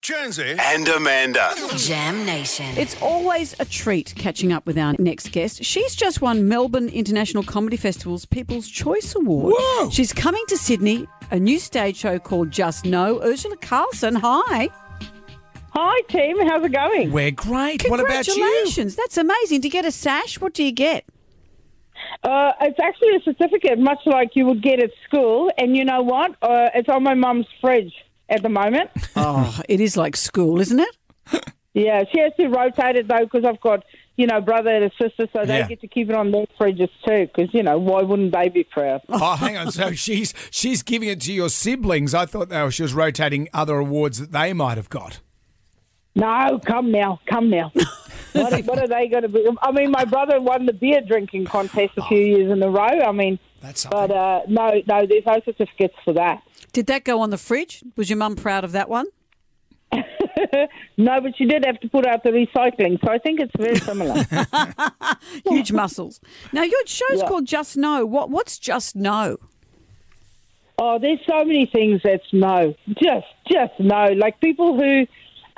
Jonesy and Amanda. Jam Nation. It's always a treat catching up with our next guest. She's just won Melbourne International Comedy Festival's People's Choice Award. Whoa. She's coming to Sydney, a new stage show called Just No. Urzila Carlson, hi. Hi, team. How's it going? We're great. What about you? Congratulations. That's amazing. To get a sash, what do you get? Uh, it's actually a certificate, much like you would get at school. And you know what? Uh, it's on my mum's fridge at the moment. Oh, it is like school, isn't it? yeah, she has to rotate it though because I've got you know brother and a sister, so they Yeah. get to keep it on their fridges too. Because you know why wouldn't they be proud? Oh, hang on. So she's she's giving it to your siblings. I thought they were, she was rotating other awards that they might have got. No, come now, come now. what, what are they going to be? I mean, my brother won the beer drinking contest a few oh. years in a row. I mean, That's something. but uh, no, no, there's no certificates for that. Did that go on the fridge? Was your mum proud of that one? No, but she did have to put out the recycling, so I think it's very similar. Huge muscles. Now, your show's Yeah. called Just No. What, what's Just No? Oh, there's so many things that's no. Just, just no. Like people who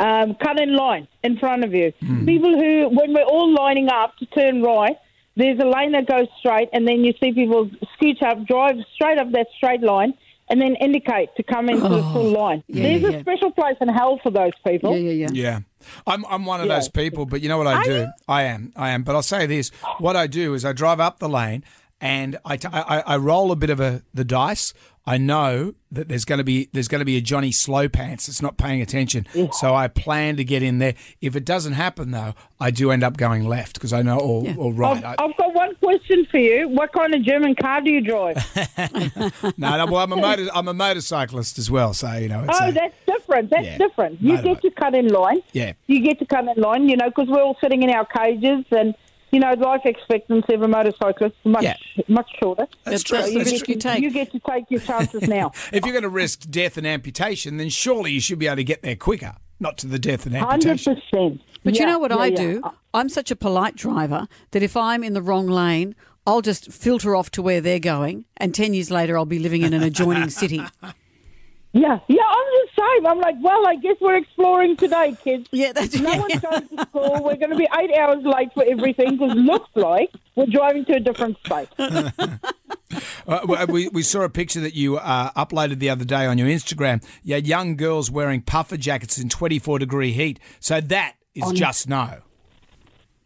um, cut in line in front of you. People who, when we're all lining up to turn right, there's a lane that goes straight, and then you see people scooch up, drive straight up that straight line, and then indicate to come into the oh, full line. yeah, there's yeah, a special place in hell for those people. Yeah, yeah, yeah. Yeah. I'm, I'm one of Yeah. those people, but you know what I do? I am. I am. But I'll say this what I do is I drive up the lane and I, t- I, I roll a bit of a, the dice. I know that there's going to be there's going to be a Johnny Slow Pants that's not paying attention, so I plan to get in there. If it doesn't happen though, I do end up going left because I know or, or right. I've, I, I've got one question for you. What kind of German car do you drive? no, no, well, I'm a motor, I'm a motorcyclist as well, so you know. It's Oh, a- that's different. That's Yeah. different. You Motorbike. get to cut in line. Yeah. You get to cut in line, you know, because we're all sitting in our cages and, you know, life expectancy of a motorcyclist is much, Yeah. much shorter. That's That's true. the you, That's get you to, take. you get to take your chances now. If you're going to risk death and amputation, then surely you should be able to get there quicker, not to the death and amputation. 100%. But you know what I do? I'm such a polite driver that if I'm in the wrong lane, I'll just filter off to where they're going, and 10 years later, I'll be living in an adjoining city. Yeah, yeah. I'm the same. I'm like, well, I guess we're exploring today, kids. Yeah, that's No one's going to school. We're going to be eight hours late for everything because looks like we're driving to a different state. Uh, we, we saw a picture that you uh, uploaded the other day on your Instagram. You had young girls wearing puffer jackets in 24 degree heat. So that is just no.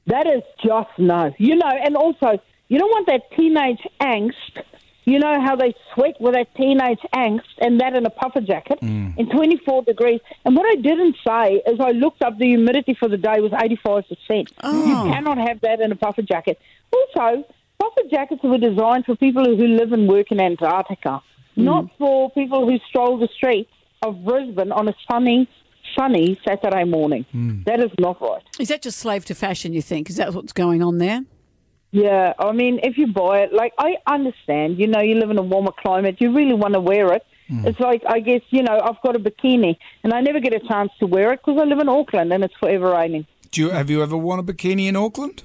That is just no. You know, and also, you don't want that teenage angst. You know how they sweat with that teenage angst and that in a puffer jacket mm. in 24 degrees. And what I didn't say is I looked up the humidity for the day was 85%. You cannot have that in a puffer jacket. Also, puffer jackets were designed for people who live and work in Antarctica, mm. not for people who stroll the streets of Brisbane on a sunny, sunny Saturday morning. Mm. That is not right. Is that just slave to fashion, you think? Is that what's going on there? Yeah, I mean, if you buy it, like I understand, you know, you live in a warmer climate, you really want to wear it. Hmm. It's like I guess you know I've got a bikini and I never get a chance to wear it because I live in Auckland and it's forever raining. Do you, have you ever worn a bikini in Auckland?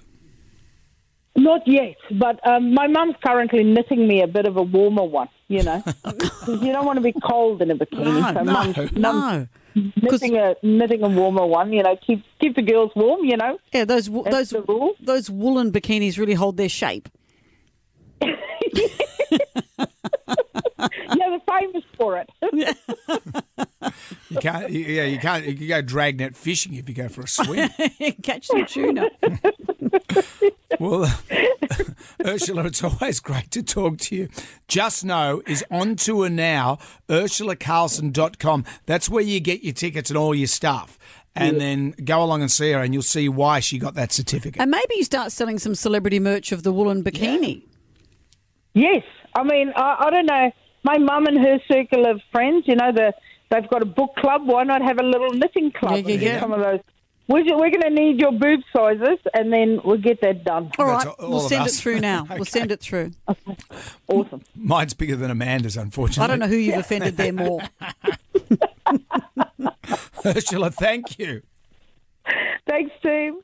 Not yet, but um, my mum's currently knitting me a bit of a warmer one. You know, 'Cause you don't want to be cold in a bikini. No, so no, mum's, mum's No. knitting a knitting a warmer one. You know, keep keep the girls warm. You know, Yeah, those That's those the rule. those woolen bikinis really hold their shape. yeah, they're famous for it. You can't. you- Yeah, you can't. You can go dragnet fishing if you go for a swim. Catch some tuna. Well, Urzila, it's always great to talk to you. Just No is on tour now. UrzilaCarlson.com. That's where you get your tickets and all your stuff. And then go along and see her, and you'll see why she got that certificate. and maybe you start selling some celebrity merch of the woolen bikini. Yes, I mean, I, I don't know. My mum and her circle of friends, you know, the they've got a book club. Why not have a little knitting club? Yeah, yeah, yeah. Some of those. We're, we're going to need your boob sizes, and then we'll get that done. All right, all we'll send us. it through now. We'll send it through. Awesome. Mine's bigger than Amanda's, unfortunately. I don't know who you've offended there more. Urzila, thank you. Thanks, team.